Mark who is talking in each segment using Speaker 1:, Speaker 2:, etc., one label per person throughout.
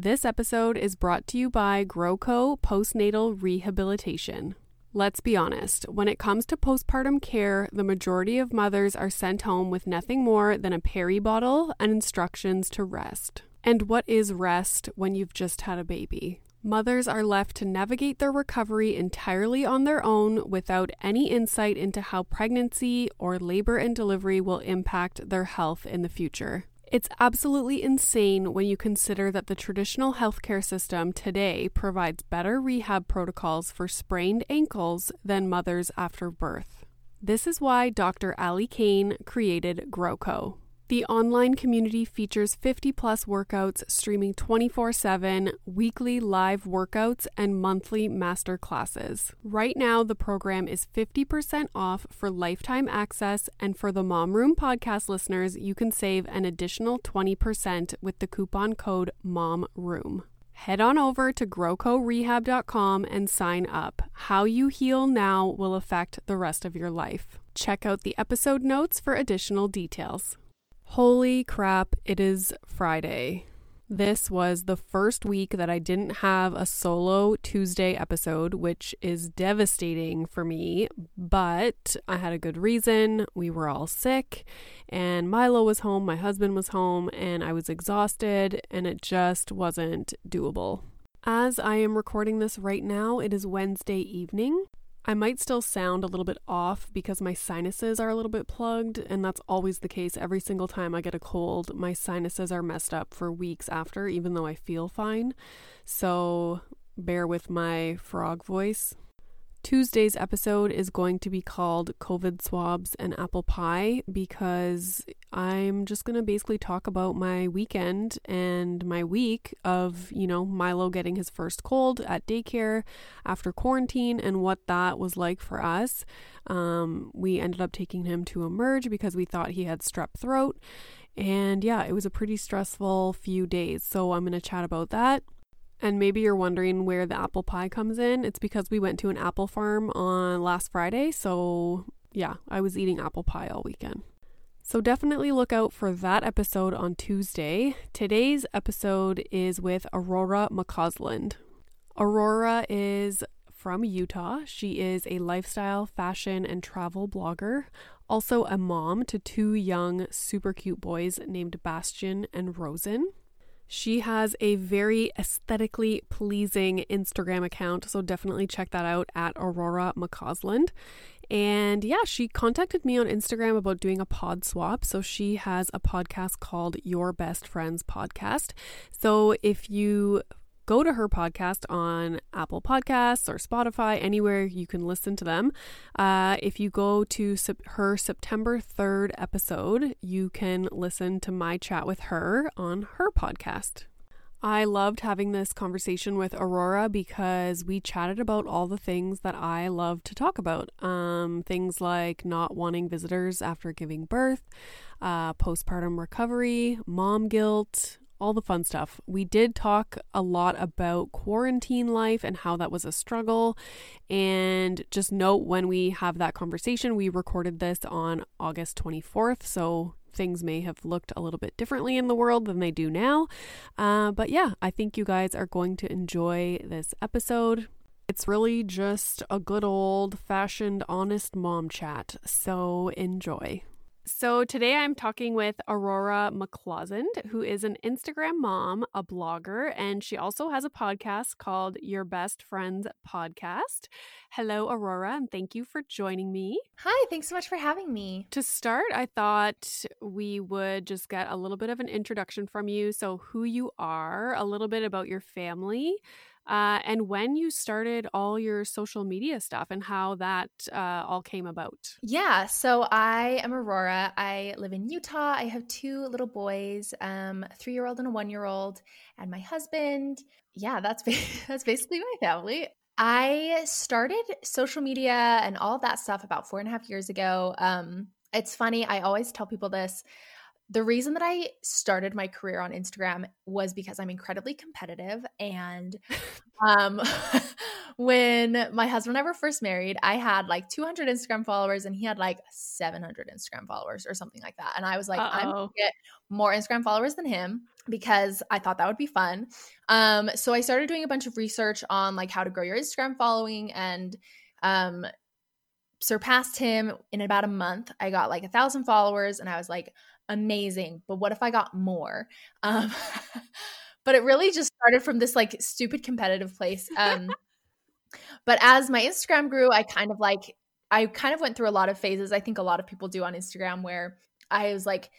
Speaker 1: This episode is brought to you by GrowCo Postnatal Rehabilitation. Let's be honest, when it comes to postpartum care, the majority of mothers are sent home with nothing more than a peri bottle and instructions to rest. And what is rest when you've just had a baby? Mothers are left to navigate their recovery entirely on their own without any insight into how pregnancy or labor and delivery will impact their health in the future. It's absolutely insane when you consider that the traditional healthcare system today provides better rehab protocols for sprained ankles than mothers after birth. This is why Dr. Ali Kane created GrowCo. The online community features 50 plus workouts streaming 24 7, weekly live workouts, and monthly master classes. Right now, the program is 50% off for lifetime access, and for the Mom Room podcast listeners, you can save an additional 20% with the coupon code MOMROOM. Head on over to growcorehab.com and sign up. How you heal now will affect the rest of your life. Check out the episode notes for additional details. Holy crap, it is Friday. This was the first week that I didn't have a solo Tuesday episode, which is devastating for me, but I had a good reason. We were all sick, and Milo was home, my husband was home, and I was exhausted, and it just wasn't doable. As I am recording this right now, it is Wednesday evening. I might still sound a little bit off because my sinuses are a little bit plugged, and that's always the case every single time I get a cold. My sinuses are messed up for weeks after, even though I feel fine. So bear with my frog voice. Tuesday's episode is going to be called COVID swabs and apple pie because I'm just going to basically talk about my weekend and my week of, you know, Milo getting his first cold at daycare after quarantine and what that was like for us. Um, we ended up taking him to emerge because we thought he had strep throat. And yeah, it was a pretty stressful few days. So I'm going to chat about that. And maybe you're wondering where the apple pie comes in. It's because we went to an apple farm on last Friday. So, yeah, I was eating apple pie all weekend. So, definitely look out for that episode on Tuesday. Today's episode is with Aurora McCausland. Aurora is from Utah. She is a lifestyle, fashion, and travel blogger, also a mom to two young, super cute boys named Bastian and Rosen. She has a very aesthetically pleasing Instagram account, so definitely check that out at Aurora McCausland. And yeah, she contacted me on Instagram about doing a pod swap. So she has a podcast called Your Best Friends Podcast. So if you go to her podcast on Apple Podcasts or Spotify, anywhere you can listen to them. Uh, if you go to sep- her September 3rd episode, you can listen to my chat with her on her podcast. I loved having this conversation with Aurora because we chatted about all the things that I love to talk about. Um, things like not wanting visitors after giving birth, uh, postpartum recovery, mom guilt, all the fun stuff. We did talk a lot about quarantine life and how that was a struggle. And just note when we have that conversation, we recorded this on August 24th. So things may have looked a little bit differently in the world than they do now. Uh, but yeah, I think you guys are going to enjoy this episode. It's really just a good old fashioned, honest mom chat. So enjoy. So today I'm talking with Aurora McCausland, who is an Instagram mom, a blogger, and she also has a podcast called Your Best Friends Podcast. Hello, Aurora, and thank you for joining me.
Speaker 2: Hi, thanks so much for having me.
Speaker 1: To start, I thought we would just get a little bit of an introduction from you. So, who you are, a little bit about your family, uh, and when you started all your social media stuff and how that uh, all came about.
Speaker 2: Yeah, so I am Aurora. I live in Utah. I have two little boys, um, a three-year-old and a one-year-old, and my husband. Yeah, that's that's basically my family. I started social media and all that stuff about four and a half years ago. Um, it's funny, I always tell people this. The reason that I started my career on Instagram was because I'm incredibly competitive. And um, when my husband and I were first married, I had like 200 Instagram followers and he had like 700 Instagram followers or something like that. And I was like, Uh-oh. I'm going to get more Instagram followers than him because I thought that would be fun. Um, so I started doing a bunch of research on like how to grow your Instagram following and um, surpassed him in about a month. I got like a thousand followers and I was like, amazing. But what if I got more? Um, but it really just started from this like stupid competitive place. Um, but as my Instagram grew, I kind of like, I kind of went through a lot of phases. I think a lot of people do on Instagram where I was like,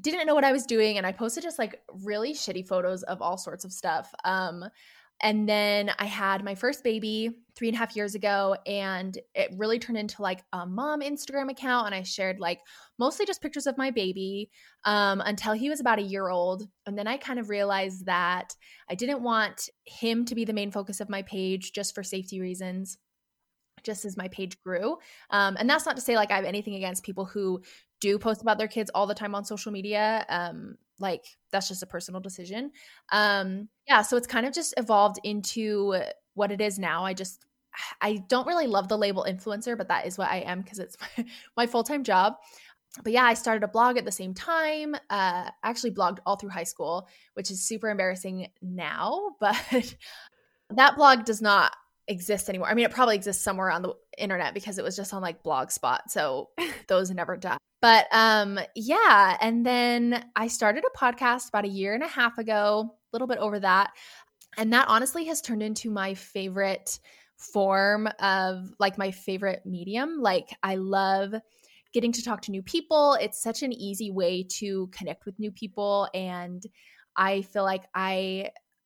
Speaker 2: didn't know what I was doing and I posted just like really shitty photos of all sorts of stuff. Um, and then I had my first baby three and a half years ago, and it really turned into like a mom Instagram account. And I shared like mostly just pictures of my baby um, until he was about a year old. And then I kind of realized that I didn't want him to be the main focus of my page just for safety reasons just as my page grew. Um, and that's not to say like I have anything against people who do post about their kids all the time on social media. Um, like that's just a personal decision. Um, yeah, so it's kind of just evolved into what it is now. I just I don't really love the label influencer, but that is what I am because it's my, my full time job. But yeah, I started a blog at the same time. Uh, actually, blogged all through high school, which is super embarrassing now. But that blog does not exist anymore. I mean, it probably exists somewhere on the internet because it was just on like Blogspot. So those never die. But um yeah, and then I started a podcast about a year and a half ago, a little bit over that. And that honestly has turned into my favorite form of like my favorite medium. Like I love getting to talk to new people. It's such an easy way to connect with new people and I feel like I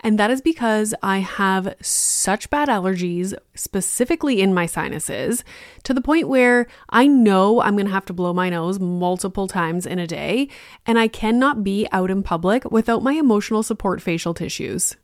Speaker 1: And that is because I have such bad allergies, specifically in my sinuses, to the point where I know I'm to have to blow my nose multiple times in a day, and I cannot be out in public without my emotional support facial tissues.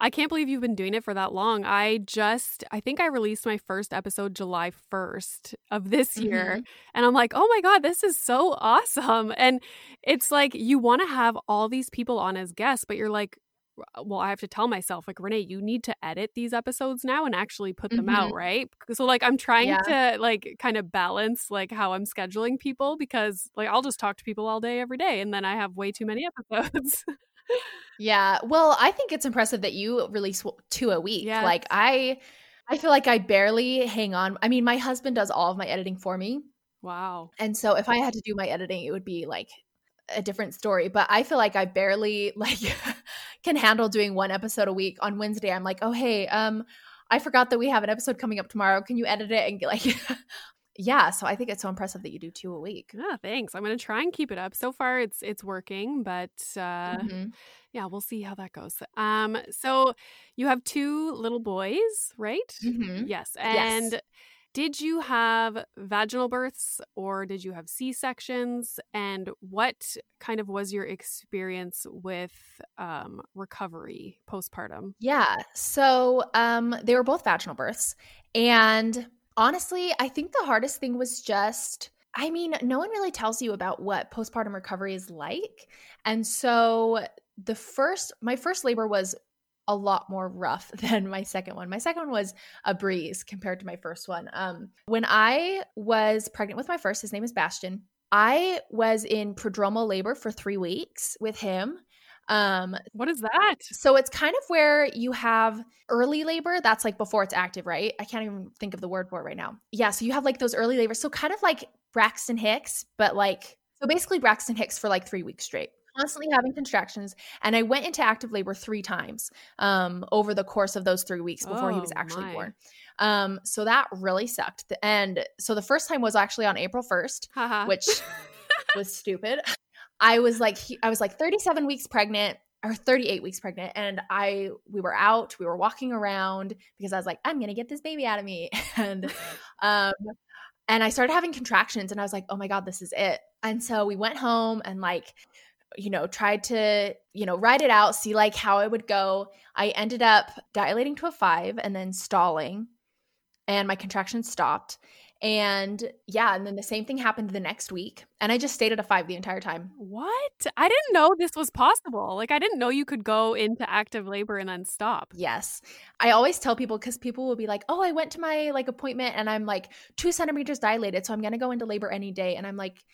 Speaker 1: I can't believe you've been doing it for that long. I just, I think I released my first episode July 1st of this year.
Speaker 2: Mhm.
Speaker 1: And I'm like, oh my God, this is so awesome. And it's like, you want to have all these people on as guests, but you're like, well, I have to tell myself, like, Renee, you need to edit these episodes now and actually put them out,
Speaker 2: Mhm.
Speaker 1: right? So, like, I'm trying
Speaker 2: Yeah.
Speaker 1: to, like, kind of balance, like, how I'm scheduling people because, like, I'll just talk to people all day, every day. And then I have way too many episodes.
Speaker 2: Yeah. Well, I think it's impressive that you release two a week.
Speaker 1: Yes.
Speaker 2: Like I I feel like I barely hang on. I mean, my husband does all of my editing for me.
Speaker 1: wow.
Speaker 2: And so if I had to do my editing, it would be like a different story, but I feel like I barely like can handle doing one episode a week. On Wednesday, I'm like, "Oh, hey, um I forgot that we have an episode coming up tomorrow. Can you edit it?" And get like Yeah, so I think it's so impressive that you do two a week.
Speaker 1: Yeah, thanks. I'm gonna try and keep it up. So far, it's it's working, but uh,
Speaker 2: Mhm.
Speaker 1: yeah, we'll see how that goes. Um, so you have two little boys, right?
Speaker 2: Mhm.
Speaker 1: Yes.
Speaker 2: Yes.
Speaker 1: And did you have vaginal births or did you have C sections? And what kind of was your experience with um, recovery postpartum?
Speaker 2: Yeah. So um they were both vaginal births. And honestly, I think the hardest thing was just I mean, no one really tells you about what postpartum recovery is like. And so the first my first labor was a lot more rough than my second one. My second one was a breeze compared to my first one. Um when I was pregnant with my first, his name is Bastion. I was in prodromal labor for 3 weeks with him. Um
Speaker 1: What is that?
Speaker 2: so it's kind of where you have early labor. That's like before it's active, right? I can't even think of the word for it right now. Yeah. So you have like those early labor. So kind of like Braxton Hicks, but like, so basically Braxton Hicks for like three weeks straight, constantly having contractions. And I went into active labor three times um, over the course of those three weeks before he was
Speaker 1: Oh,
Speaker 2: actually
Speaker 1: my.
Speaker 2: born. Um, so that really sucked. And so the first time was actually on April 1st
Speaker 1: Haha.
Speaker 2: which was stupid. I was like, I was like 37 weeks pregnant or 38 weeks pregnant, and I we were out, we were walking around because I was like, I'm gonna get this baby out of me, and um, and I started having contractions, and I was like, oh my god, this is it. And so we went home and like, you know, tried to you know ride it out, see like how it would go. I ended up dilating to a five and then stalling, and my contractions stopped. And yeah, and then the same thing happened the next week. And I just stayed at a five the entire time.
Speaker 1: What? I didn't know this was possible. Like, I didn't know you could go into active labor and then stop.
Speaker 2: Yes. I always tell people because people will be like, oh, I went to my like appointment and I'm like two centimeters dilated. So I'm going to go into labor any day. And I'm like,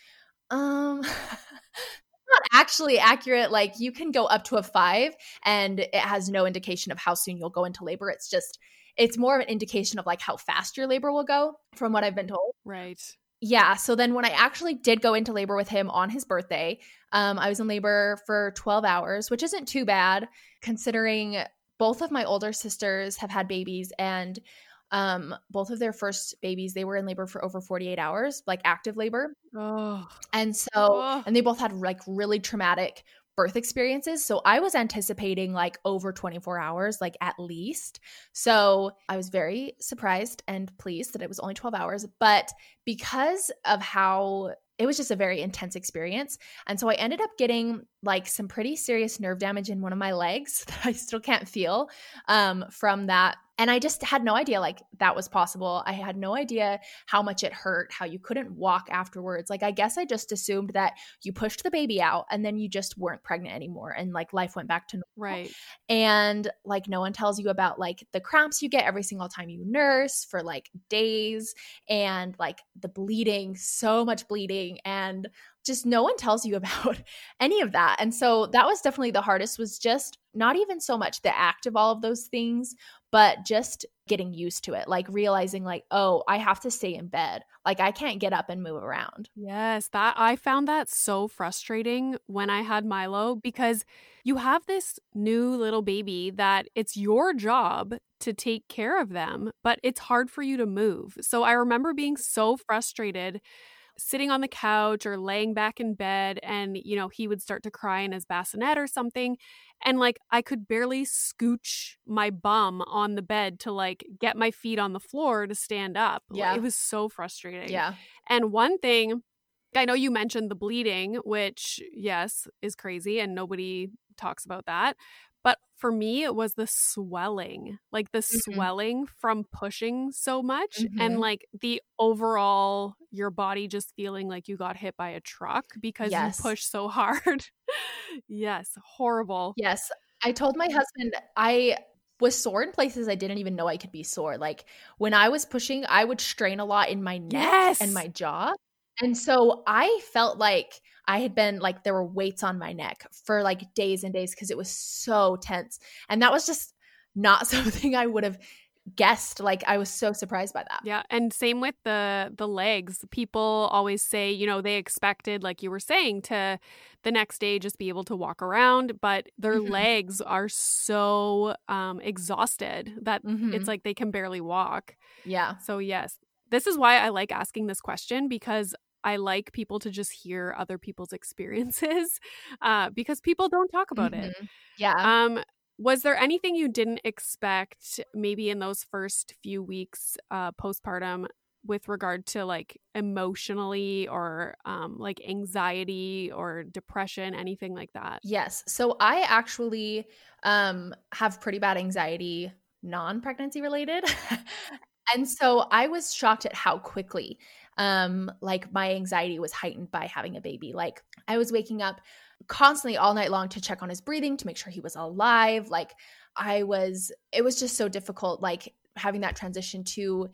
Speaker 2: um, not actually accurate. Like you can go up to a five and it has no indication of how soon you'll go into labor. It's just, it's more of an indication of like how fast your labor will go from what I've been told.
Speaker 1: Right.
Speaker 2: Yeah. So then when I actually did go into labor with him on his birthday, um, I was in labor for 12 hours, which isn't too bad considering both of my older sisters have had babies and um, both of their first babies, they were in labor for over 48 hours, like active labor.
Speaker 1: Oh,
Speaker 2: And so,
Speaker 1: Ugh.
Speaker 2: and they both had like really traumatic birth experiences. So I was anticipating like over 24 hours, like at least. So I was very surprised and pleased that it was only 12 hours. But because of how it was just a very intense experience. And so I ended up getting like some pretty serious nerve damage in one of my legs that I still can't feel um, from that. And I just had no idea like that was possible. I had no idea how much it hurt, how you couldn't walk afterwards. Like, I guess I just assumed that you pushed the baby out and then you just weren't pregnant anymore and like life went back to normal.
Speaker 1: right.
Speaker 2: And like, no one tells you about like the cramps you get every single time you nurse for like days and like the bleeding, so much bleeding. And just no one tells you about any of that. And so that was definitely the hardest, was just not even so much the act of all of those things, but just getting used to it, like realizing, like, oh, I have to stay in bed. Like, I can't get up and move around.
Speaker 1: Yes, that I found that so frustrating when I had Milo because you have this new little baby that it's your job to take care of them, but it's hard for you to move. So I remember being so frustrated sitting on the couch or laying back in bed and you know he would start to cry in his bassinet or something and like I could barely scooch my bum on the bed to like get my feet on the floor to stand up. Like,
Speaker 2: Yeah.
Speaker 1: It was so frustrating.
Speaker 2: Yeah.
Speaker 1: And one thing, I know you mentioned the bleeding, which, yes, is crazy and nobody talks about that. For me, it was the swelling, like the
Speaker 2: Mhm.
Speaker 1: swelling from pushing so much
Speaker 2: Mhm.
Speaker 1: and like the overall, your body just feeling like you got hit by a truck because
Speaker 2: Yes.
Speaker 1: you pushed so hard. yes, horrible.
Speaker 2: Yes. I told my husband I was sore in places I didn't even know I could be sore. Like when I was pushing, I would strain a lot in my neck
Speaker 1: Yes.
Speaker 2: and my jaw. And so I felt like I had been like there were weights on my neck for like days and days because it was so tense. And that was just not something I would have guessed. Like I was so surprised by that.
Speaker 1: Yeah, and same with the the legs. People always say, you know, they expected like you were saying to the next day just be able to walk around, but their
Speaker 2: Mhm.
Speaker 1: legs are so um exhausted that
Speaker 2: Mhm.
Speaker 1: it's like they can barely walk.
Speaker 2: Yeah.
Speaker 1: So yes, this is why I like asking this question because I like people to just hear other people's experiences uh, because people don't talk about it.
Speaker 2: Mhm. Yeah.
Speaker 1: Um, was there anything you didn't expect maybe in those first few weeks uh, postpartum with regard to like emotionally or um, like anxiety or depression, anything like that?
Speaker 2: Yes. So I actually um have pretty bad anxiety non-pregnancy related. and so I was shocked at how quickly um like my anxiety was heightened by having a baby. Like I was waking up constantly all night long to check on his breathing to make sure he was alive. Like I was it was just so difficult like having that transition to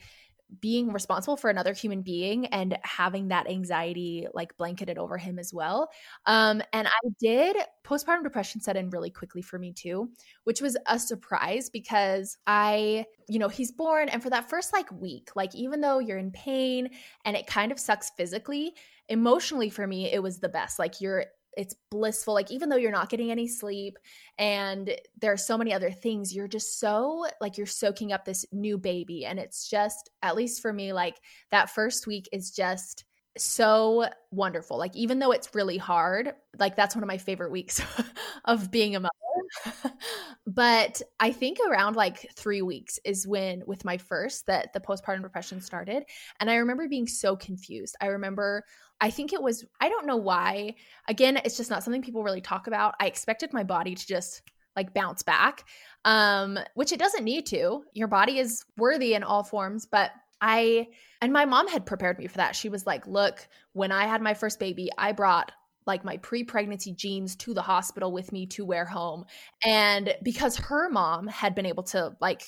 Speaker 2: being responsible for another human being and having that anxiety like blanketed over him as well. Um, and I did postpartum depression set in really quickly for me too, which was a surprise because I, you know, he's born and for that first like week, like even though you're in pain and it kind of sucks physically, emotionally for me, it was the best. Like you're it's blissful like even though you're not getting any sleep and there are so many other things you're just so like you're soaking up this new baby. And it's just at least for me like that first week is just so wonderful. Like even though it's really hard like that's one of my favorite weeks of being a mother but i think around like 3 weeks is when with my first that the postpartum depression started and i remember being so confused i remember I think it was, I don't know why. Again, it's just not something people really talk about. I expected my body to just like bounce back, um, which it doesn't need to. Your body is worthy in all forms, but I, and my mom had prepared me for that. She was like, look, when I had my first baby, I brought like my pre pregnancy jeans to the hospital with me to wear home. And because her mom had been able to like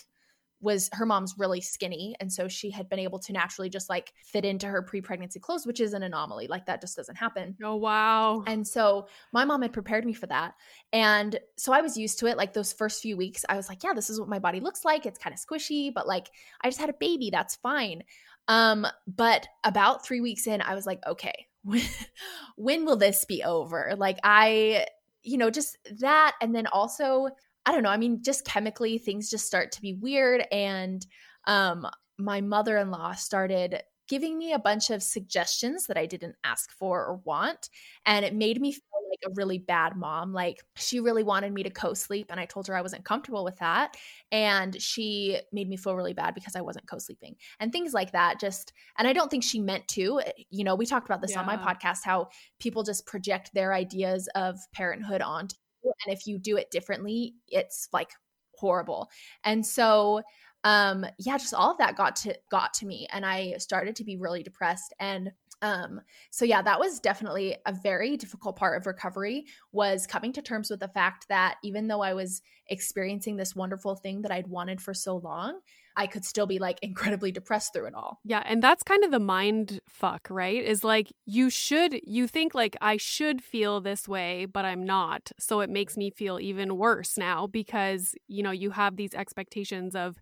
Speaker 2: was her mom's really skinny and so she had been able to naturally just like fit into her pre-pregnancy clothes which is an anomaly like that just doesn't happen
Speaker 1: Oh, wow.
Speaker 2: and so my mom had prepared me for that and so i was used to it like those first few weeks i was like yeah this is what my body looks like it's kind of squishy but like i just had a baby that's fine um but about 3 weeks in i was like okay when, when will this be over like i you know just that and then also I don't know. I mean, just chemically, things just start to be weird. And um, my mother in law started giving me a bunch of suggestions that I didn't ask for or want. And it made me like a really bad mom. Like she really wanted me to co sleep. And I told her I wasn't comfortable with that. And she made me feel really bad because I wasn't co sleeping and things like that. Just, and I don't think she meant to. You know, we talked about this on my podcast how people just project their ideas of parenthood onto and if you do it differently it's like horrible and so um yeah just all of that got to got to me and i started to be really depressed and um so yeah that was definitely a very difficult part of recovery was coming to terms with the fact that even though i was experiencing this wonderful thing that i'd wanted for so long i could still be like incredibly depressed through it all
Speaker 1: Yeah, and that's kind of the mind fuck, right? Is like you should you think like I should feel this way, but I'm not. So it makes me feel even worse now because, you know, you have these expectations of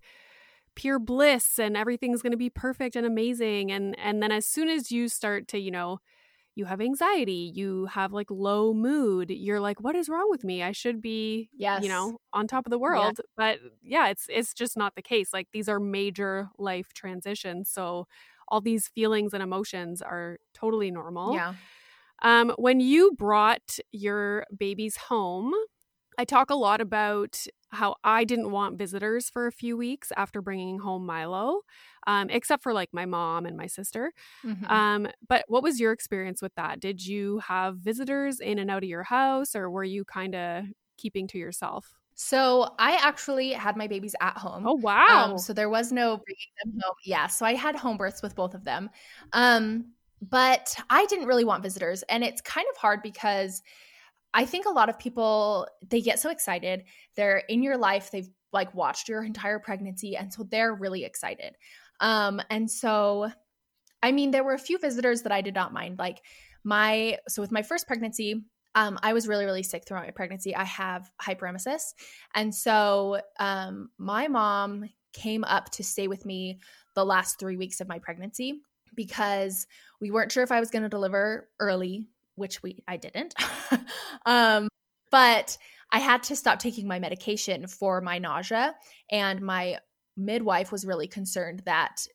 Speaker 1: pure bliss and everything's going to be perfect and amazing and and then as soon as you start to, you know, you have anxiety, you have like low mood, you're like what is wrong with me? I should be
Speaker 2: yes.
Speaker 1: you know on top of the world. But yeah it's it's just not the case like these are major life transitions so all these feelings and emotions are totally normal.
Speaker 2: Yeah.
Speaker 1: Um when you brought your babies home i talk a lot about how i didn't want visitors for a few weeks after bringing home milo um, except for like my mom and my sister
Speaker 2: Mhm.
Speaker 1: um, but what was your experience with that? Did you have visitors in and out of your house, or were you kind of keeping to yourself?
Speaker 2: So I actually had my babies at home.
Speaker 1: Oh wow!
Speaker 2: Um, so there was no bringing them home. Yeah, so I had home births with both of them. Um, but I didn't really want visitors, and it's kind of hard because I think a lot of people they get so excited. They're in your life. They've like watched your entire pregnancy, and so they're really excited. Um, and so, I mean, there were a few visitors that I did not mind. Like my so with my first pregnancy, um, I was really, really sick throughout my pregnancy. I have hyperemesis. And so um, my mom came up to stay with me the last three weeks of my pregnancy because we weren't sure if I was going to deliver early, which we I didn't. um, but I had to stop taking my medication for my nausea, and my midwife was really concerned that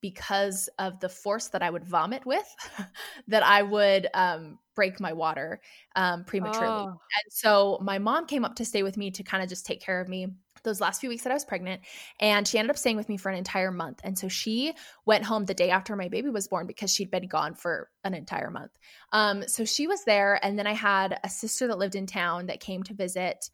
Speaker 2: because of the force that I would vomit with, that I would um, break my water um, prematurely. Oh. And so my mom came up to stay with me to kind of just take care of me those last few weeks that I was pregnant. And she ended up staying with me for an entire month. And so she went home the day after my baby was born because she'd been gone for an entire month. Um, so she was there. And then I had a sister that lived in town that came to visit.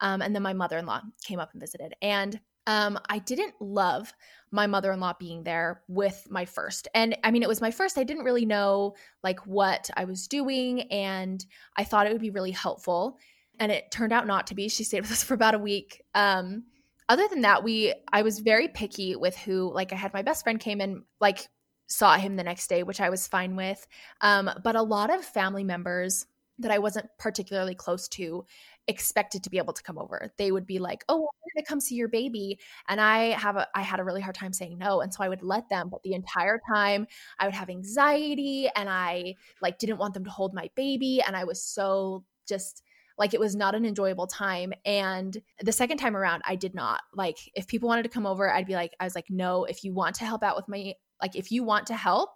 Speaker 2: Um, and then my mother in law came up and visited. And um, I didn't love my mother-in-law being there with my first. And I mean, it was my first. I didn't really know like what I was doing, and I thought it would be really helpful. And it turned out not to be. She stayed with us for about a week. Um, other than that, we I was very picky with who. Like, I had my best friend came in, like saw him the next day, which I was fine with. Um, but a lot of family members that I wasn't particularly close to expected to be able to come over. They would be like, "Oh, we're going to come see your baby," and I have a I had a really hard time saying no, and so I would let them. But the entire time, I would have anxiety, and I like didn't want them to hold my baby, and I was so just like it was not an enjoyable time. And the second time around i did not. Like if people wanted to come over i'd be like i was like no if you want to help out with my like if you want to help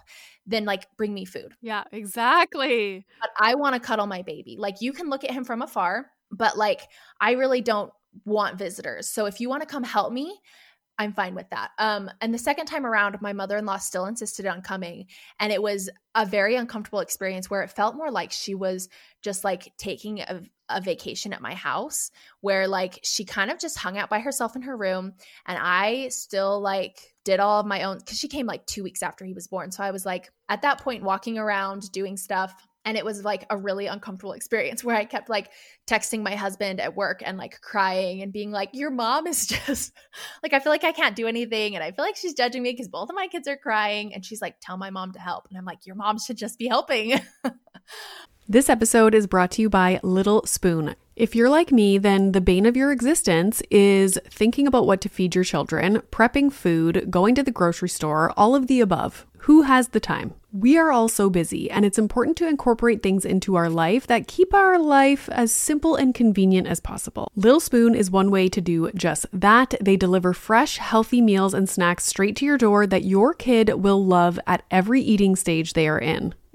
Speaker 2: then like bring me food.
Speaker 1: Yeah exactly.
Speaker 2: But i want to cuddle my baby. Like you can look at him from afar but like I really don't want visitors. So if you want to come help me, I'm fine with that. Um, and the second time around, my mother in law still insisted on coming. And it was a very uncomfortable experience where it felt more like she was just like taking a, a vacation at my house, where like she kind of just hung out by herself in her room. And I still like did all of my own, because she came like two weeks after he was born. So I was like at that point walking around doing stuff and it was like a really uncomfortable experience where i kept like texting my husband at work and like crying and being like your mom is just like i feel like i can't do anything and i feel like she's judging me because both of my kids are crying and she's like tell my mom to help and i'm like your mom should just be helping
Speaker 1: This episode is brought to you by Little Spoon. If you're like me, then the bane of your existence is thinking about what to feed your children, prepping food, going to the grocery store, all of the above. Who has the time? We are all so busy, and it's important to incorporate things into our life that keep our life as simple and convenient as possible. Little Spoon is one way to do just that. They deliver fresh, healthy meals and snacks straight to your door that your kid will love at every eating stage they are in.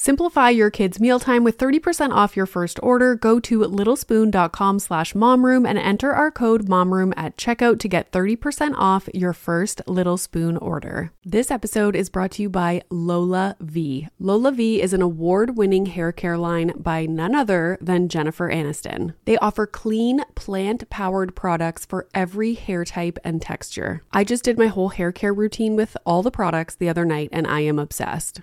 Speaker 1: Simplify your kids' mealtime with 30% off your first order. Go to littlespoon.com slash momroom and enter our code momroom at checkout to get 30% off your first Little Spoon order. This episode is brought to you by LolaVie. Lola V is an award-winning hair care line by none other than Jennifer Aniston. They offer clean, plant-powered products for every hair type and texture. I just did my whole hair care routine with all the products the other night and I am obsessed.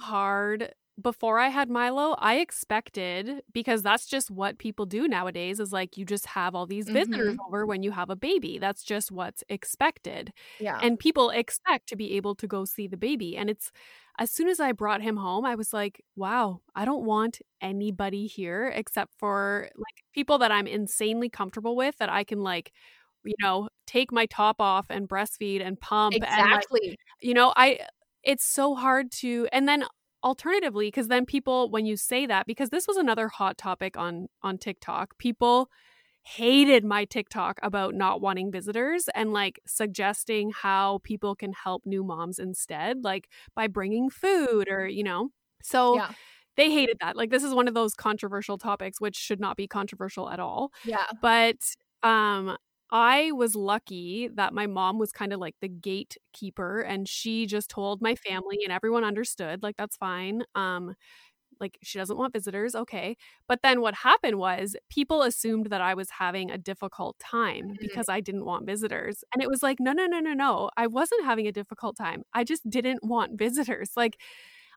Speaker 1: hard. Before I had Milo, I expected because that's just what people do nowadays is like you just have all these visitors
Speaker 2: Mhm.
Speaker 1: over when you have a baby. That's just what's expected.
Speaker 2: Yeah.
Speaker 1: And people expect to be able to go see the baby. And it's as soon as I brought him home, I was like, wow, I don't want anybody here except for like people that I'm insanely comfortable with that I can like, you know, take my top off and breastfeed and pump and like,
Speaker 2: exactly.
Speaker 1: you know, I it's so hard to and then alternatively because then people when you say that because this was another hot topic on on TikTok, people hated my TikTok about not wanting visitors and like suggesting how people can help new moms instead, like by bringing food or, you know. So
Speaker 2: yeah.
Speaker 1: they hated that. Like this is one of those controversial topics which should not be controversial at all.
Speaker 2: Yeah.
Speaker 1: But um I was lucky that my mom was kind of like the gatekeeper and she just told my family and everyone understood like that's fine. Um like she doesn't want visitors, okay. But then what happened was people assumed that I was having a difficult time
Speaker 2: Mhm.
Speaker 1: because I didn't want visitors. And it was like, no, no, no, no, no. I wasn't having a difficult time. I just didn't want visitors. Like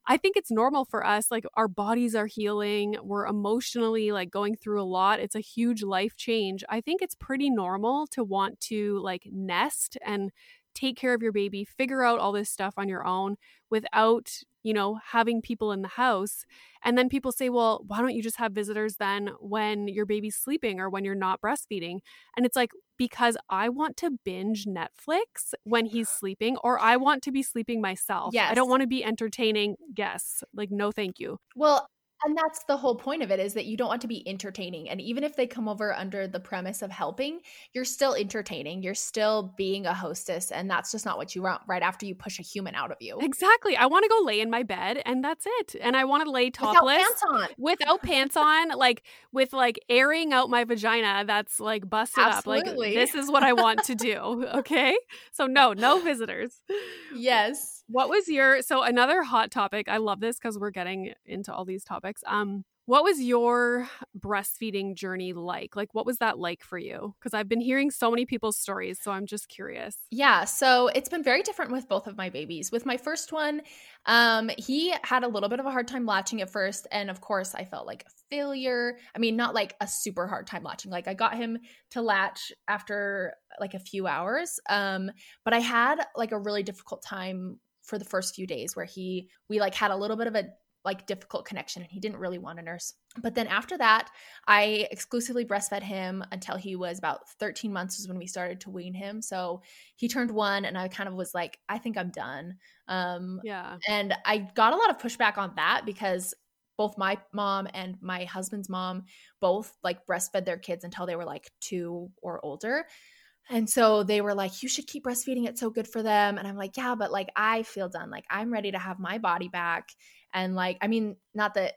Speaker 1: I think it's normal for us. Like our bodies are healing. We're emotionally like going through a lot. It's a huge life change. I think it's pretty normal to want to like nest and take care of your baby, figure out all this stuff on your own without, you know, having people in the house. And then people say, well, why don't you just have visitors then when your baby's sleeping or when you're not breastfeeding? And it's like, because I want to binge Netflix when he's sleeping, or I want to be sleeping myself. I don't want to be entertaining guests. Like, no, thank you.
Speaker 2: Well, and that's the whole point of it is that you don't want to be entertaining. And even if they come over under the premise of helping, you're still entertaining. You're still being a hostess. And that's just not what you want right after you push a human out of you.
Speaker 1: Exactly. I want to go lay in my bed and that's it. And I want to lay topless Without
Speaker 2: pants on.
Speaker 1: without pants on, like with like airing out my vagina that's like busted
Speaker 2: Absolutely.
Speaker 1: up. Like this is what I want to do. Okay. So no, no visitors.
Speaker 2: Yes.
Speaker 1: What was your so another hot topic? I love this because we're getting into all these topics. Um, what was your breastfeeding journey like? Like what was that like for you? Because I've been hearing so many people's stories, so I'm just curious.
Speaker 2: Yeah, so it's been very different with both of my babies. With my first one, um, he had a little bit of a hard time latching at first, and of course, I felt like a failure. I mean, not like a super hard time latching. Like I got him to latch after like a few hours, um, but I had like a really difficult time for the first few days where he we like had a little bit of a like difficult connection and he didn't really want a nurse. But then after that, I exclusively breastfed him until he was about 13 months was when we started to wean him. So he turned one and I kind of was like, I think I'm done. Um
Speaker 1: Yeah.
Speaker 2: and I got a lot of pushback on that because both my mom and my husband's mom both like breastfed their kids until they were like 2 or older. And so they were like, you should keep breastfeeding. It's so good for them. And I'm like, yeah, but like I feel done. Like I'm ready to have my body back. And like, I mean, not that,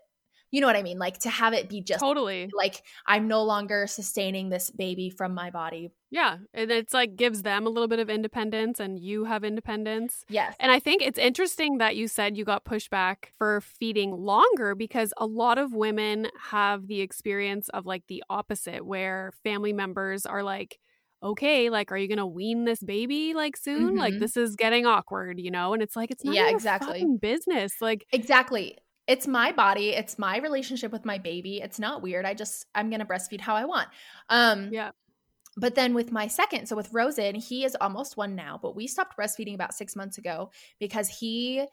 Speaker 2: you know what I mean? Like to have it be just
Speaker 1: Totally.
Speaker 2: like I'm no longer sustaining this baby from my body.
Speaker 1: Yeah. And it's like gives them a little bit of independence and you have independence.
Speaker 2: Yes.
Speaker 1: And I think it's interesting that you said you got pushback for feeding longer because a lot of women have the experience of like the opposite, where family members are like, okay, like, are you to wean this baby like soon? Like,
Speaker 2: Mhm.
Speaker 1: this is getting awkward, you know? And it's like, it's not
Speaker 2: Yeah, exactly.
Speaker 1: fucking business. Like,
Speaker 2: Exactly. It's my body. It's my relationship with my baby. It's not weird. I just I'm gonna breastfeed how I want. Um
Speaker 1: yeah.
Speaker 2: but then with my second, so with Rosen, he is almost one now, but we stopped breastfeeding about six months ago because he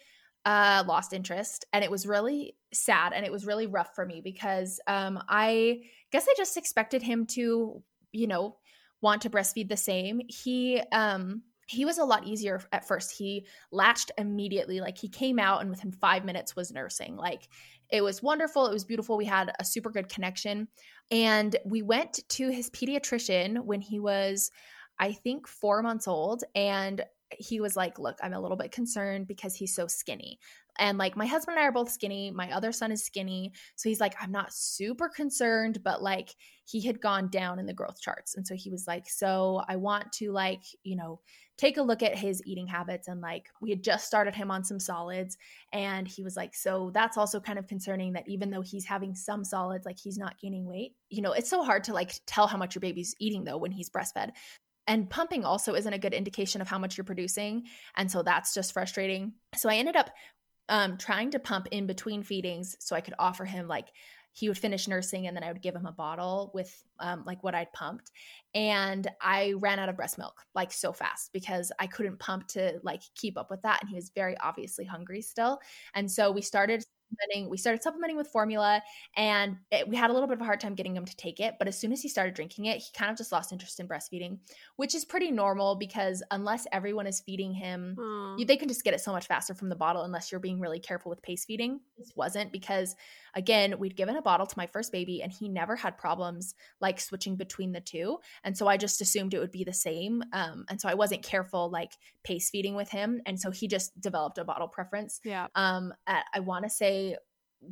Speaker 2: uh lost interest and it was really sad and it was really rough for me because um I guess I just expected him to, you know, want to breastfeed the same. He um he was a lot easier at first. He latched immediately. Like he came out and within five minutes was nursing. Like it was wonderful. It was beautiful. We had a super good connection. And we went to his pediatrician when he was, I think, four months old. And he was like, Look, I'm a little bit concerned because he's so skinny. And like my husband and I are both skinny. My other son is skinny. So he's like, I'm not super concerned, but like he had gone down in the growth charts. And so he was like, So I want to like, you know, take a look at his eating habits. And like we had just started him on some solids. And he was like, So that's also kind of concerning that even though he's having some solids, like he's not gaining weight. You know, it's so hard to like tell how much your baby's eating though when he's breastfed and pumping also isn't a good indication of how much you're producing and so that's just frustrating so i ended up um, trying to pump in between feedings so i could offer him like he would finish nursing and then i would give him a bottle with um, like what i'd pumped. And i ran out of breast milk like so fast because i couldn't pump to like keep up with that. And he was very obviously hungry still. And so we started supplementing. We started supplementing with formula, and it, we had a little bit of a hard time getting him to take it. But as soon as he started drinking it, he kind of just lost interest in breastfeeding, which is pretty normal because unless everyone is feeding him, you, they can just get it so much faster from the bottle unless you're being really careful with pace feeding. This wasn't because, again, we'd given a bottle to my first baby, and he never had problems like switching between the two, and so I just assumed it would be the same. Um, and so I wasn't careful like pace feeding with him, and so he just developed a bottle preference.
Speaker 1: Yeah.
Speaker 2: Um, at, I want to say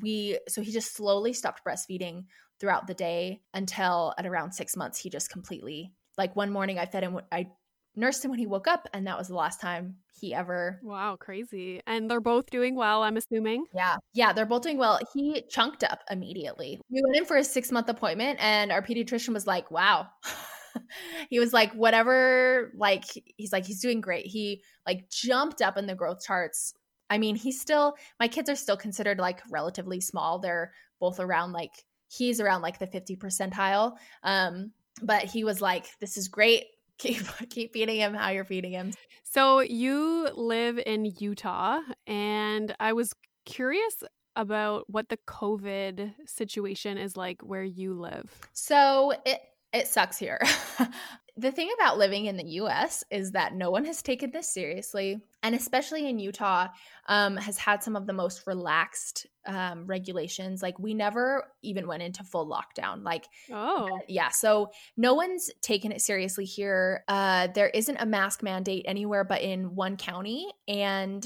Speaker 2: we so he just slowly stopped breastfeeding throughout the day until at around six months he just completely like one morning I fed him I nursed him when he woke up and that was the last time he ever
Speaker 1: Wow, crazy. And they're both doing well, I'm assuming.
Speaker 2: yeah. Yeah they're both doing well. He chunked up immediately. We went in for a six month appointment and our pediatrician was like wow. He was like whatever like he's like he's doing great. He like jumped up in the growth charts I mean, he's still, my kids are still considered like relatively small. They're both around like, he's around like the 50 percentile. Um, but he was like, this is great. Keep, keep feeding him how you're feeding him.
Speaker 1: So you live in Utah, and I was curious about what the COVID situation is like where you live.
Speaker 2: So it, it sucks here. the thing about living in the US is that no one has taken this seriously. And especially in Utah, um, has had some of the most relaxed um, regulations. Like, we never even went into full lockdown. Like,
Speaker 1: Oh,
Speaker 2: yeah. So, no one's taken it seriously here. Uh, there isn't a mask mandate anywhere but in one county. And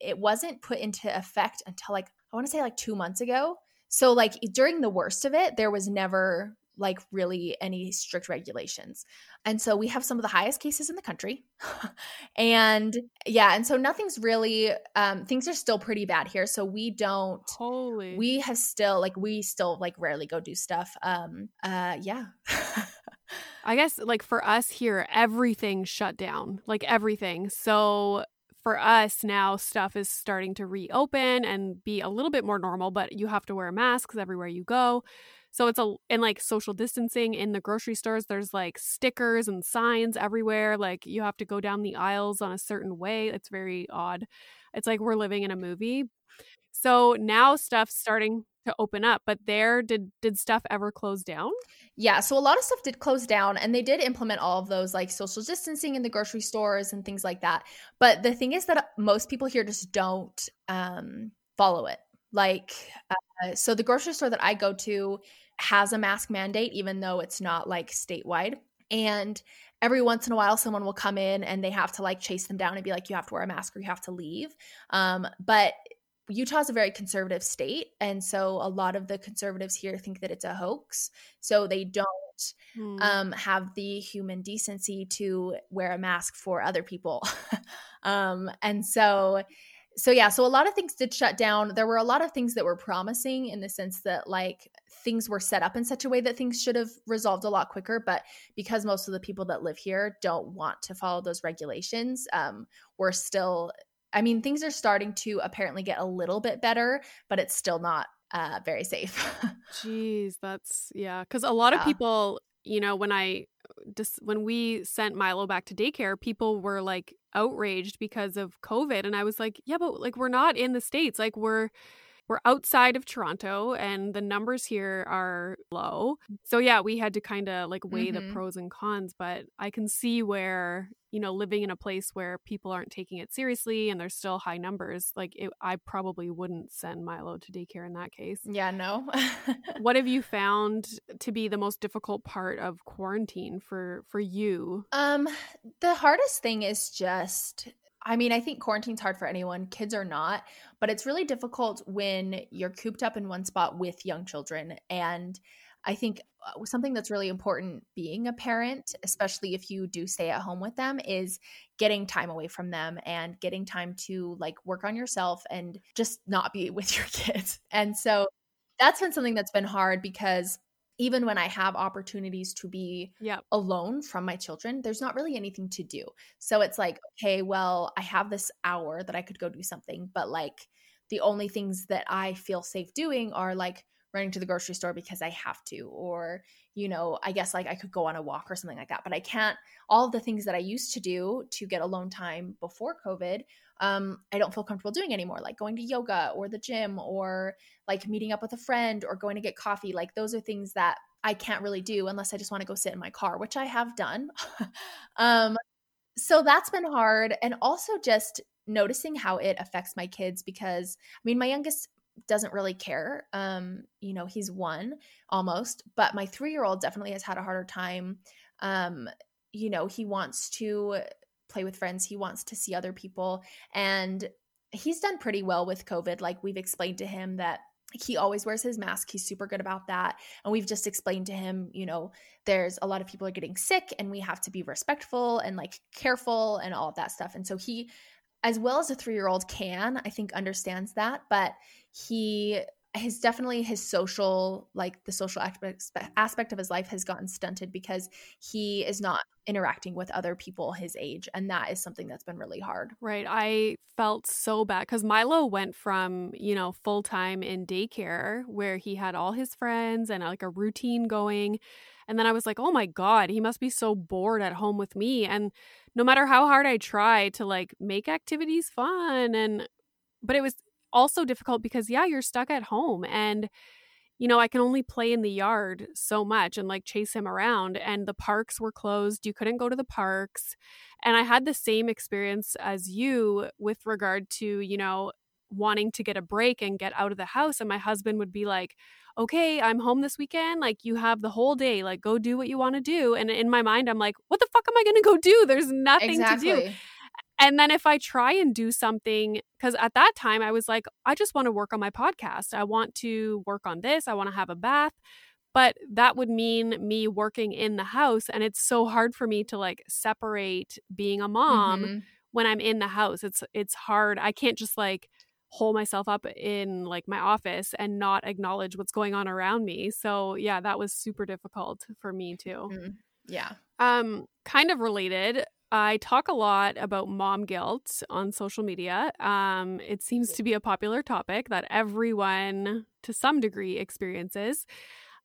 Speaker 2: it wasn't put into effect until like, I want to say like two months ago. So, like, during the worst of it, there was never like really any strict regulations. And so we have some of the highest cases in the country. and yeah, and so nothing's really um things are still pretty bad here. So we don't
Speaker 1: holy.
Speaker 2: we have still like we still like rarely go do stuff. Um uh yeah.
Speaker 1: I guess like for us here, everything shut down, like everything. So for us now, stuff is starting to reopen and be a little bit more normal, but you have to wear masks everywhere you go. So it's a and like social distancing in the grocery stores. There's like stickers and signs everywhere. Like you have to go down the aisles on a certain way. It's very odd. It's like we're living in a movie. So now stuff's starting to open up. But there, did did stuff ever close down?
Speaker 2: Yeah, so a lot of stuff did close down and they did implement all of those like social distancing in the grocery stores and things like that. But the thing is that most people here just don't um follow it. Like uh, so the grocery store that I go to has a mask mandate even though it's not like statewide. And every once in a while someone will come in and they have to like chase them down and be like you have to wear a mask or you have to leave. Um but Utah's a very conservative state. And so a lot of the conservatives here think that it's a hoax. So they don't
Speaker 1: Hmm.
Speaker 2: um, have the human decency to wear a mask for other people. um, and so, so yeah, so a lot of things did shut down. There were a lot of things that were promising in the sense that like things were set up in such a way that things should have resolved a lot quicker. But because most of the people that live here don't want to follow those regulations, um, we're still I mean, things are starting to apparently get a little bit better, but it's still not uh, very safe.
Speaker 1: Jeez, that's yeah. Because a lot of people, you know, when I just when we sent Milo back to daycare, people were like outraged because of COVID, and I was like, yeah, but like we're not in the states, like we're we're outside of Toronto, and the numbers here are low. So yeah, we had to kind of like weigh the
Speaker 2: Mhm.
Speaker 1: pros and cons, but I can see where you know living in a place where people aren't taking it seriously and there's still high numbers like it, i probably wouldn't send milo to daycare in that case
Speaker 2: yeah, no.
Speaker 1: what have you found to be the most difficult part of quarantine for for you
Speaker 2: Um, the hardest thing is just I mean, I think quarantine's hard for anyone. Kids are not, but it's really difficult when you're cooped up in one spot with young children. And I think Uh, something that's really important being a parent, especially if you do stay at home with them, is getting time away from them and getting time to like work on yourself and just not be with your kids. And so that's been something that's been hard because even when I have opportunities to be
Speaker 1: Yep.
Speaker 2: alone from my children, there's not really anything to do. So it's like, okay, well, I have this hour that I could go do something, but like the only things that I feel safe doing are like running to the grocery store because I have to, or, you know, I guess like I could go on a walk or something like that. But I can't, all the things that I used to do to get alone time before COVID, um, I don't feel comfortable doing anymore, like going to yoga or the gym or like meeting up with a friend or going to get coffee. Like those are things that I can't really do unless I just want to go sit in my car, which I have done. um, so that's been hard. And also just noticing how it affects my kids because I mean, my youngest doesn't really care. Um, you know, he's one almost, but my three year old definitely has had a harder time. Um, you know, he wants to play with friends, he wants to see other people, and he's done pretty well with COVID. Like we've explained to him that he always wears his mask. He's super good about that. And we've just explained to him, you know, there's a lot of people are getting sick and we have to be respectful and like careful and all of that stuff. And so he as well as a 3-year-old can, I think understands that, but he his definitely his social like the social aspect aspect of his life has gotten stunted because he is not interacting with other people his age and that is something that's been really hard
Speaker 1: Right. I felt so bad because Milo went from, you know, full time in daycare where he had all his friends and like a routine going. And then I was like, oh my God, he must be so bored at home with me. And no matter how hard I try to like make activities fun and, but it was also difficult because, yeah, you're stuck at home and, you know, I can only play in the yard so much and like chase him around. And the parks were closed. You couldn't go to the parks. And I had the same experience as you with regard to, you know, wanting to get a break and get out of the house. And my husband would be like, okay, I'm home this weekend. Like, you have the whole day. Like, go do what you want to do. And in my mind, I'm like, what the fuck am I going to go do? There's nothing to do. And then if I try and do something, because at that time I was like, I just want to work on my podcast. I want to work on this. I want to have a bath. But that would mean me working in the house. And it's so hard for me to like separate being a mom
Speaker 2: Mhm.
Speaker 1: when I'm in the house. It's it's hard. I can't just like hole myself up in like my office and not acknowledge what's going on around me. So yeah, that was super difficult for me too.
Speaker 2: Mhm. Yeah.
Speaker 1: Um, kind of related. I talk a lot about mom guilt on social media. Um, it seems to be a popular topic that everyone, to some degree, experiences.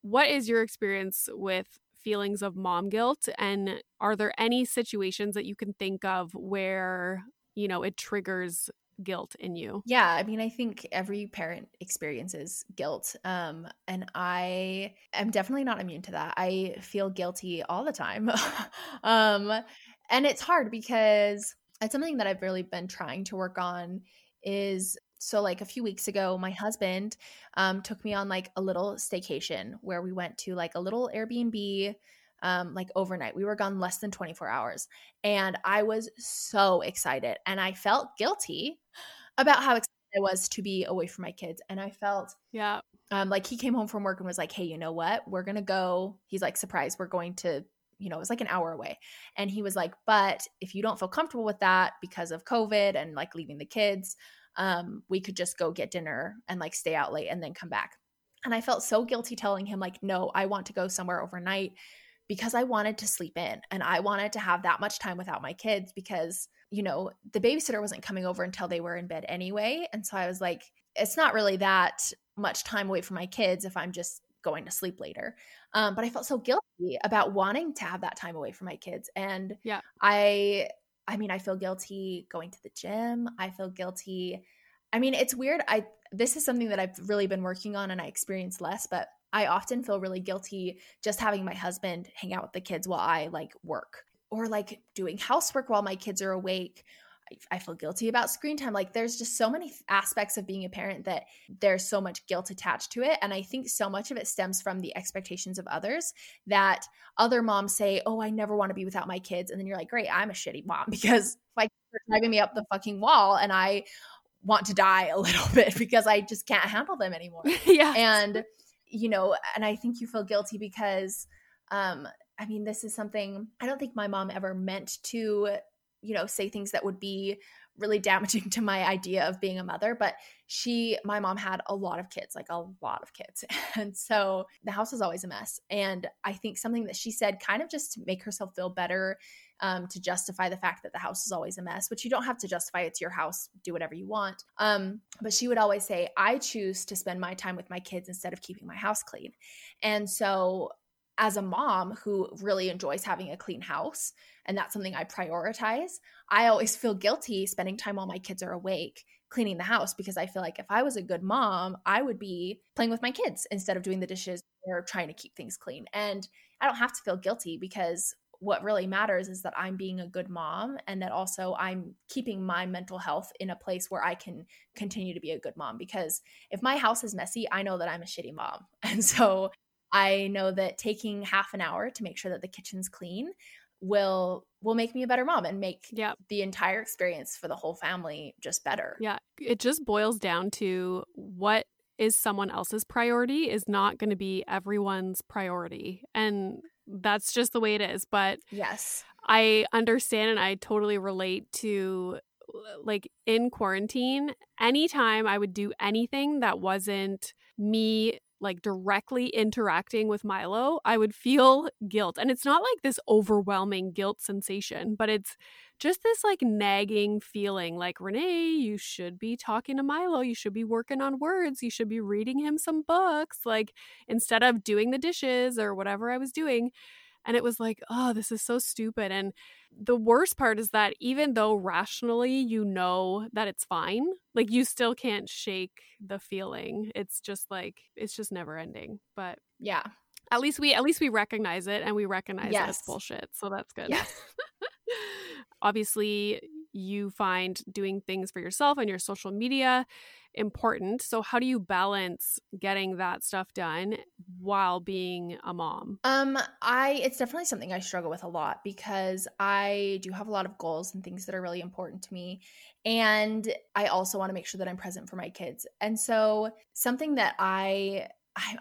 Speaker 1: What is your experience with feelings of mom guilt? And are there any situations that you can think of where, you know, it triggers guilt in you?
Speaker 2: Yeah, I mean, I think every parent experiences guilt. Um, and I am definitely not immune to that. I feel guilty all the time. um, and it's hard because it's something that I've really been trying to work on is so like a few weeks ago, my husband um took me on like a little staycation where we went to like a little Airbnb um like overnight. We were gone less than 24 hours. And I was so excited and I felt guilty about how excited I was to be away from my kids. And I felt
Speaker 1: Yeah.
Speaker 2: um, like he came home from work and was like, "Hey, you know what? We're gonna go." He's like, "Surprise! We're going to." You know, it was like an hour away, and he was like, "But if you don't feel comfortable with that because of COVID and like leaving the kids, um, we could just go get dinner and like stay out late and then come back." And I felt so guilty telling him like, "No, I want to go somewhere overnight." Because I wanted to sleep in and I wanted to have that much time without my kids because, you know, the babysitter wasn't coming over until they were in bed anyway. And so I was like, it's not really that much time away from my kids if I'm just going to sleep later. Um, but I felt so guilty about wanting to have that time away from my kids. And
Speaker 1: Yeah.
Speaker 2: I I mean, I feel guilty going to the gym. I feel guilty. I mean, it's weird. I this is something that I've really been working on and I experience less, but I often feel really guilty just having my husband hang out with the kids while I like work or like doing housework while my kids are awake. I- feel guilty about screen time. Like there's just so many aspects of being a parent that there's so much guilt attached to it. And I think so much of it stems from the expectations of others that other moms say, Oh, I never want to be without my kids. And then you're like, Great, I'm a shitty mom because my kids are driving me up the fucking wall and I want to die a little bit because I just can't handle them anymore.
Speaker 1: yeah.
Speaker 2: And, you know, and I think you feel guilty because, um, I mean, this is something I don't think my mom ever meant to, you know, say things that would be really damaging to my idea of being a mother but she my mom had a lot of kids like a lot of kids. And so the house was always a mess. And i think something that she said kind of just to make herself feel better um, to justify the fact that the house is always a mess which you don't have to justify it's your house do whatever you want um, but she would always say i choose to spend my time with my kids instead of keeping my house clean. And so as a mom who really enjoys having a clean house and that's something I prioritize, I always feel guilty spending time while my kids are awake cleaning the house because I feel like if I was a good mom, I would be playing with my kids instead of doing the dishes or trying to keep things clean. And I don't have to feel guilty because what really matters is that I'm being a good mom and that also I'm keeping my mental health in a place where I can continue to be a good mom. Because if my house is messy, I know that I'm a shitty mom. And so I know that taking half an hour to make sure that the kitchen's clean will will make me a better mom and make
Speaker 1: yeah.
Speaker 2: the entire experience for the whole family just better.
Speaker 1: Yeah, it just boils down to what is someone else's priority is not going to be everyone's priority. And that's just the way it is, but
Speaker 2: Yes.
Speaker 1: I understand and I totally relate to like in quarantine, anytime I would do anything that wasn't me like directly interacting with Milo, I would feel guilt. And it's not like this overwhelming guilt sensation, but it's just this like nagging feeling like, Renee, you should be talking to Milo. You should be working on words. You should be reading him some books. Like instead of doing the dishes or whatever I was doing, and it was like, oh, this is so stupid. And the worst part is that even though rationally you know that it's fine, like you still can't shake the feeling. It's just like, it's just never ending. But
Speaker 2: yeah.
Speaker 1: At least we at least we recognize it and we recognize
Speaker 2: yes.
Speaker 1: that it's bullshit. So that's good.
Speaker 2: Yes.
Speaker 1: Obviously, you find doing things for yourself and your social media important. So how do you balance getting that stuff done while being a mom?
Speaker 2: Um I it's definitely something I struggle with a lot because I do have a lot of goals and things that are really important to me and I also want to make sure that I'm present for my kids. And so something that I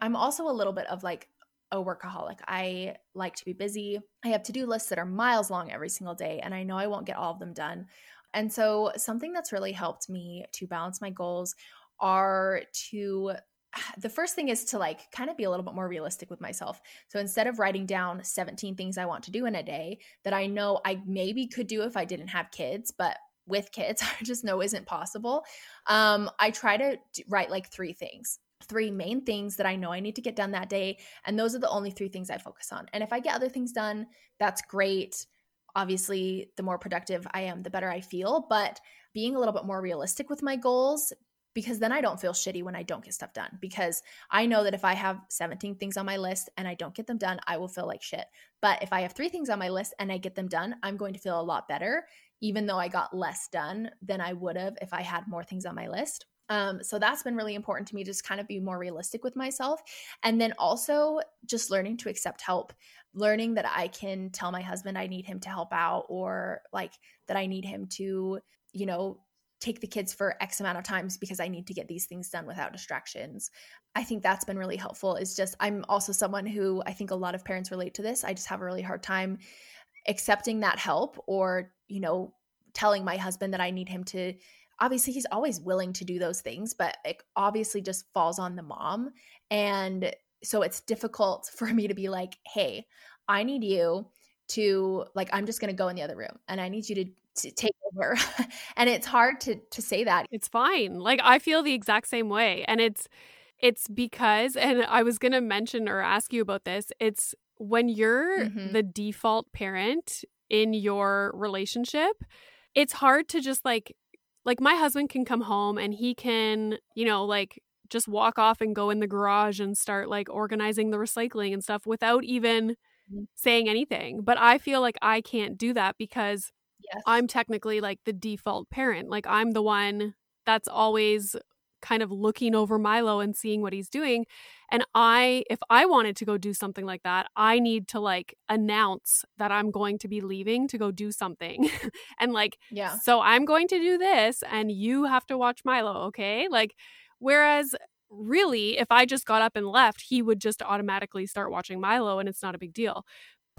Speaker 2: I'm also a little bit of like a workaholic. I like to be busy. I have to do lists that are miles long every single day, and I know I won't get all of them done. And so, something that's really helped me to balance my goals are to the first thing is to like kind of be a little bit more realistic with myself. So instead of writing down 17 things I want to do in a day that I know I maybe could do if I didn't have kids, but with kids, I just know isn't possible. Um, I try to write like three things three main things that I know I need to get done that day. And those are the only three things I focus on. And if I get other things done, that's great obviously the more productive I am, the better I feel. But being a little bit more realistic with my goals, because then I don't feel shitty when I don't get stuff done. Because I know that if I have 17 things on my list and I don't get them done, I will feel like shit. But if I have three things on my list and I get them done, I'm going to feel a lot better, even though I got less done than I would have if I had more things on my list. Um, so that's been really important to me, just kind of be more realistic with myself. And then also just learning to accept help learning that I can tell my husband I need him to help out or like that I need him to, you know, take the kids for X amount of times because I need to get these things done without distractions. I think that's been really helpful. Is just I'm also someone who I think a lot of parents relate to this. I just have a really hard time accepting that help or, you know, telling my husband that I need him to obviously he's always willing to do those things, but it obviously just falls on the mom and so it's difficult for me to be like, hey, I need you to like I'm just going to go in the other room and I need you to, to take over. and it's hard to to say that.
Speaker 1: It's fine. Like I feel the exact same way and it's it's because and I was going to mention or ask you about this. It's when you're mm-hmm. the default parent in your relationship, it's hard to just like like my husband can come home and he can, you know, like just walk off and go in the garage and start like organizing the recycling and stuff without even mm-hmm. saying anything. But I feel like I can't do that because yes. I'm technically like the default parent. Like I'm the one that's always kind of looking over Milo and seeing what he's doing. And I, if I wanted to go do something like that, I need to like announce that I'm going to be leaving to go do something. and like,
Speaker 2: Yeah.
Speaker 1: so I'm going to do this and you have to watch Milo, okay? Like, whereas really, if I just got up and left, he would just automatically start watching Milo and it's not a big deal.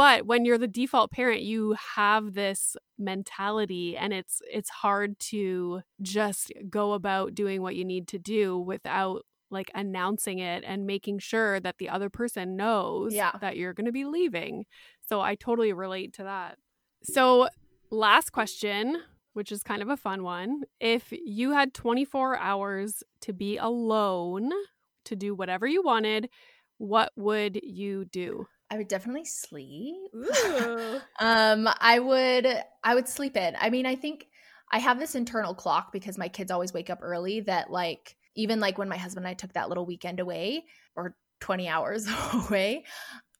Speaker 1: But when you're the default parent, you have this mentality and it's it's hard to just go about doing what you need to do without like announcing it and making sure that the other person knows
Speaker 2: Yeah.
Speaker 1: that you're going to be leaving. So I totally relate to that. So last question, which is kind of a fun one. If you had 24 hours to be alone to do whatever you wanted, what would you do?
Speaker 2: I would definitely sleep. um, I would I would sleep in. I mean, I think I have this internal clock because my kids always wake up early that like even like when my husband and I took that little weekend away or 20 hours away,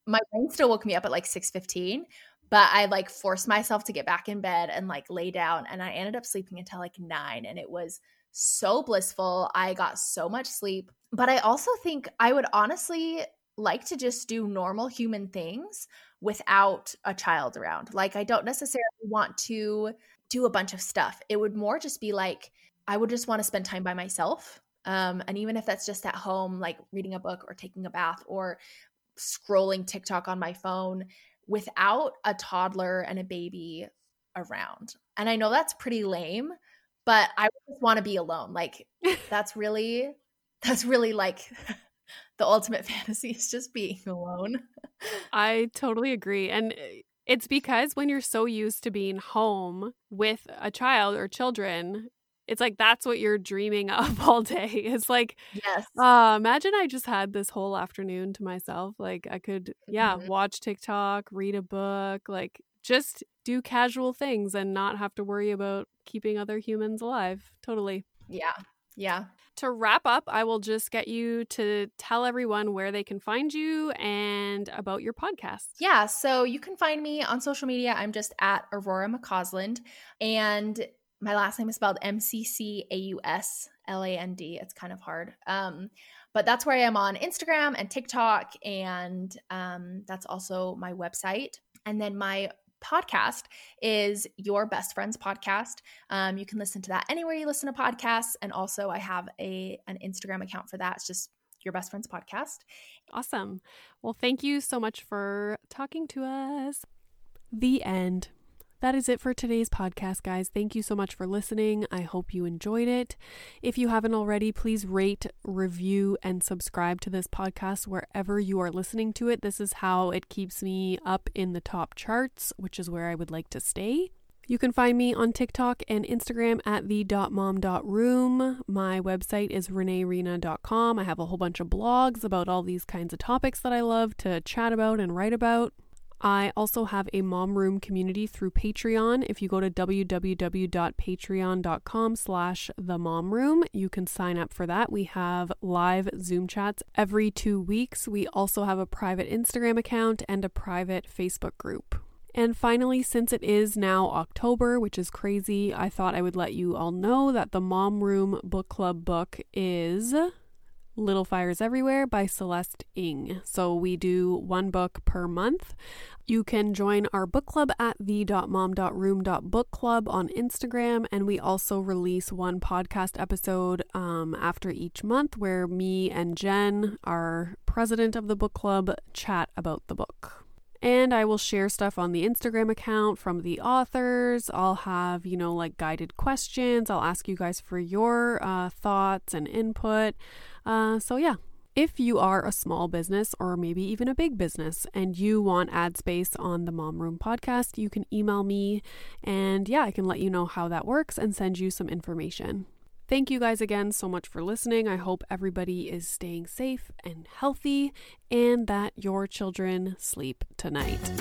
Speaker 2: my brain still woke me up at like 6:15, but I like forced myself to get back in bed and like lay down and I ended up sleeping until like 9 and it was so blissful. I got so much sleep. But I also think I would honestly like to just do normal human things without a child around. Like, I don't necessarily want to do a bunch of stuff. It would more just be like, I would just want to spend time by myself. Um, and even if that's just at home, like reading a book or taking a bath or scrolling TikTok on my phone without a toddler and a baby around. And I know that's pretty lame, but I just want to be alone. Like, that's really, that's really like the ultimate fantasy is just being alone.
Speaker 1: I totally agree. And uh, it's because when you're so used to being home with a child or children, it's like that's what you're dreaming of all day. It's like,
Speaker 2: Yes.
Speaker 1: uh, imagine I just had this whole afternoon to myself. Like I could, yeah,
Speaker 2: Mhm.
Speaker 1: watch TikTok, read a book, like just do casual things and not have to worry about keeping other humans alive. Totally.
Speaker 2: yeah. Yeah.
Speaker 1: To wrap up, I will just get you to tell everyone where they can find you and about your podcast.
Speaker 2: Yeah. So you can find me on social media. I'm just at Aurora McCausland. And my last name is spelled M C C A U S L A N D. It's kind of hard. Um, but that's where I am on Instagram and TikTok. And um, that's also my website. And then my podcast is Your Best Friends Podcast. Um, you can listen to that anywhere you listen to podcasts. And also, I have a an Instagram account for that. It's just Your Best Friends Podcast.
Speaker 1: Awesome. Well, thank you so much for talking to us. The end. That is it for today's podcast, guys. Thank you so much for listening. I hope you enjoyed it. If you haven't already, please rate, review, and subscribe to this podcast wherever you are listening to it. This is how it keeps me up in the top charts, which is where I would like to stay. You can find me on TikTok and Instagram at the.mom.room. My website is reneereina.com. I have a whole bunch of blogs about all these kinds of topics that I love to chat about and write about. I also have a mom room community through Patreon. If you go to www.patreon.com slash the mom room, you can sign up for that. We have live Zoom chats every two weeks. We also have a private Instagram account and a private Facebook group. And finally, since it is now October, which is crazy, I thought I would let you all know that the Mom Room Book Club book is Little Fires Everywhere by Celeste Ng. So we do one book per month. You can join our book club at the.mom.room.bookclub on Instagram, and we also release one podcast episode um, after each month where me and Jen, our president of the book club, chat about the book. And I will share stuff on the Instagram account from the authors. I'll have, you know, like guided questions. I'll ask you guys for your uh, thoughts and input. Uh, so, yeah. If you are a small business or maybe even a big business and you want ad space on the Mom Room podcast, you can email me and yeah, I can let you know how that works and send you some information. Thank you guys again so much for listening. I hope everybody is staying safe and healthy and that your children sleep tonight.